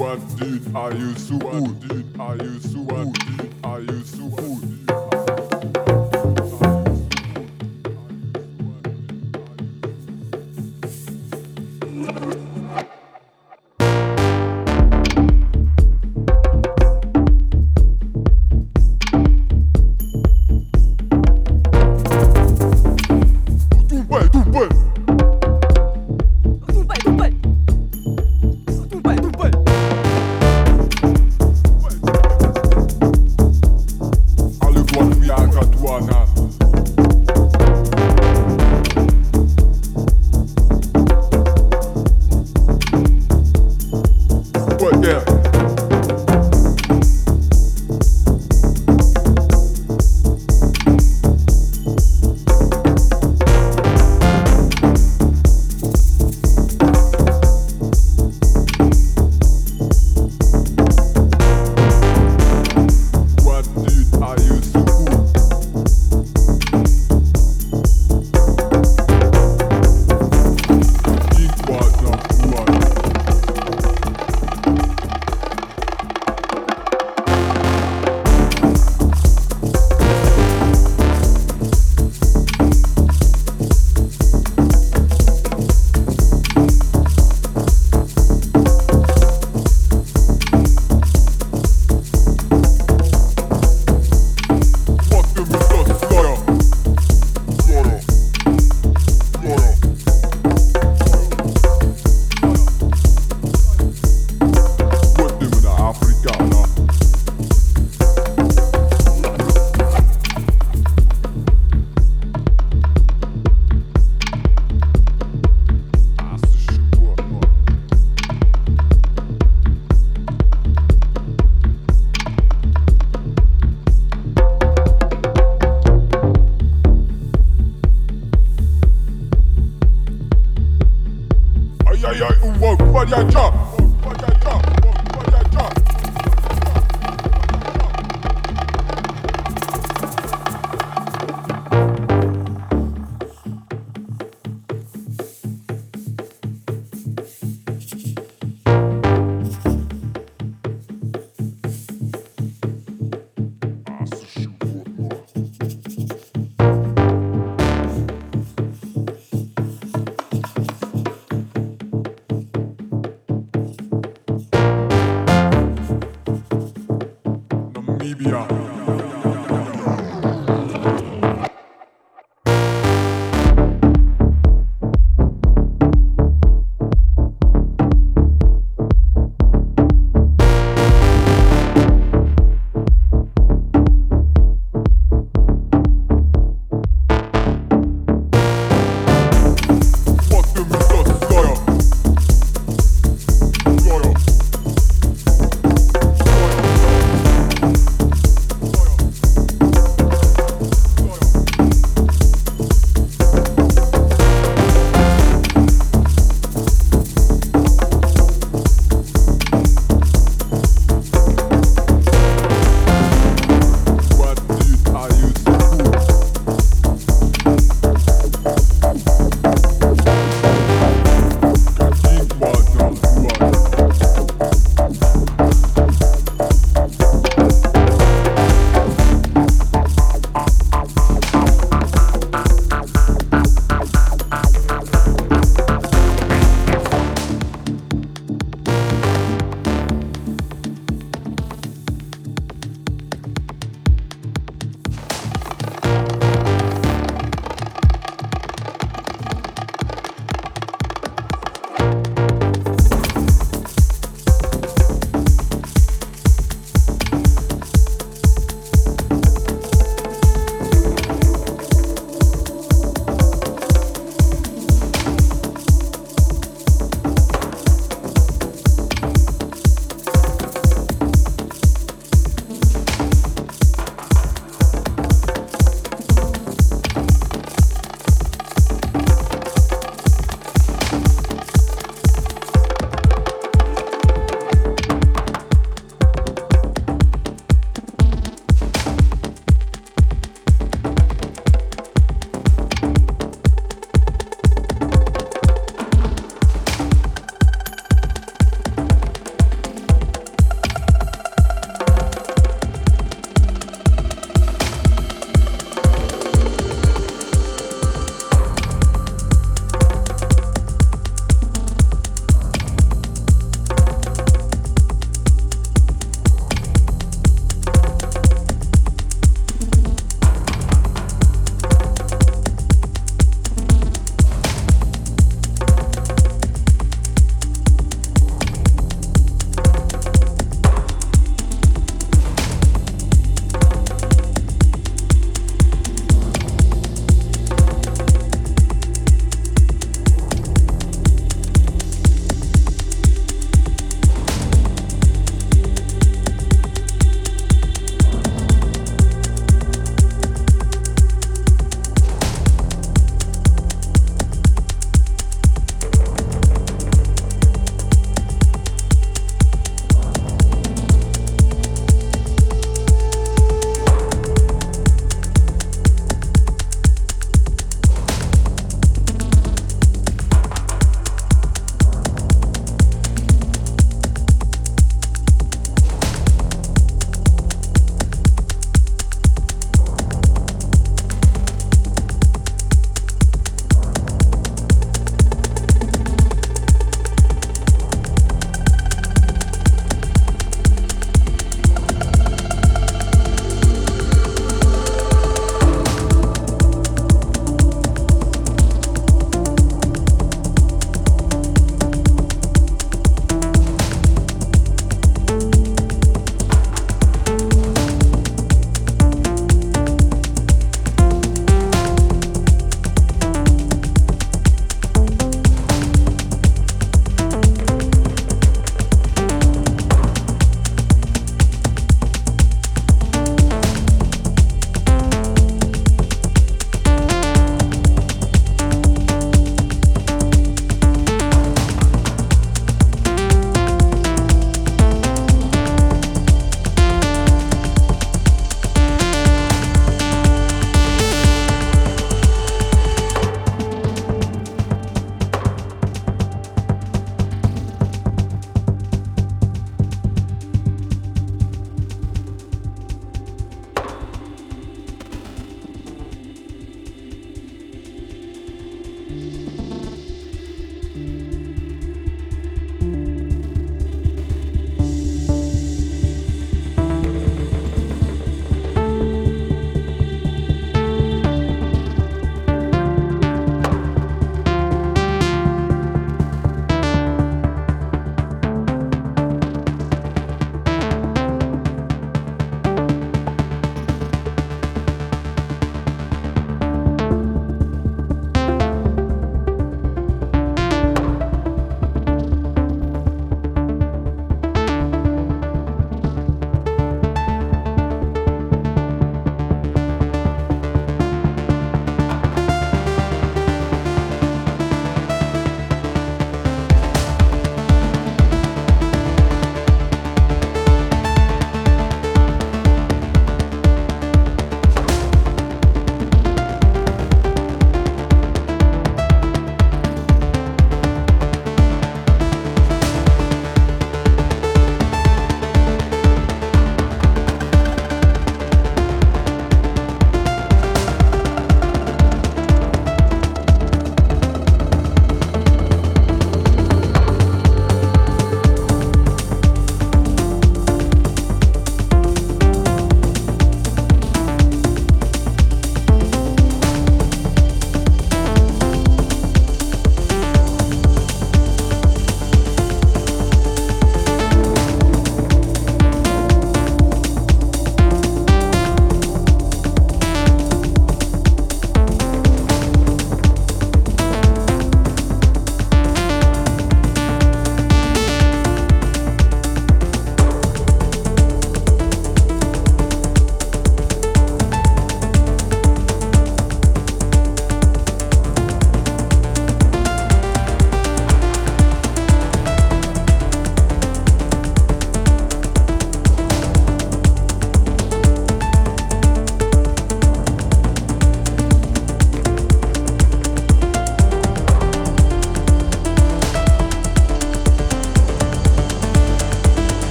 what did I used to? Who Are you used to? What did I used?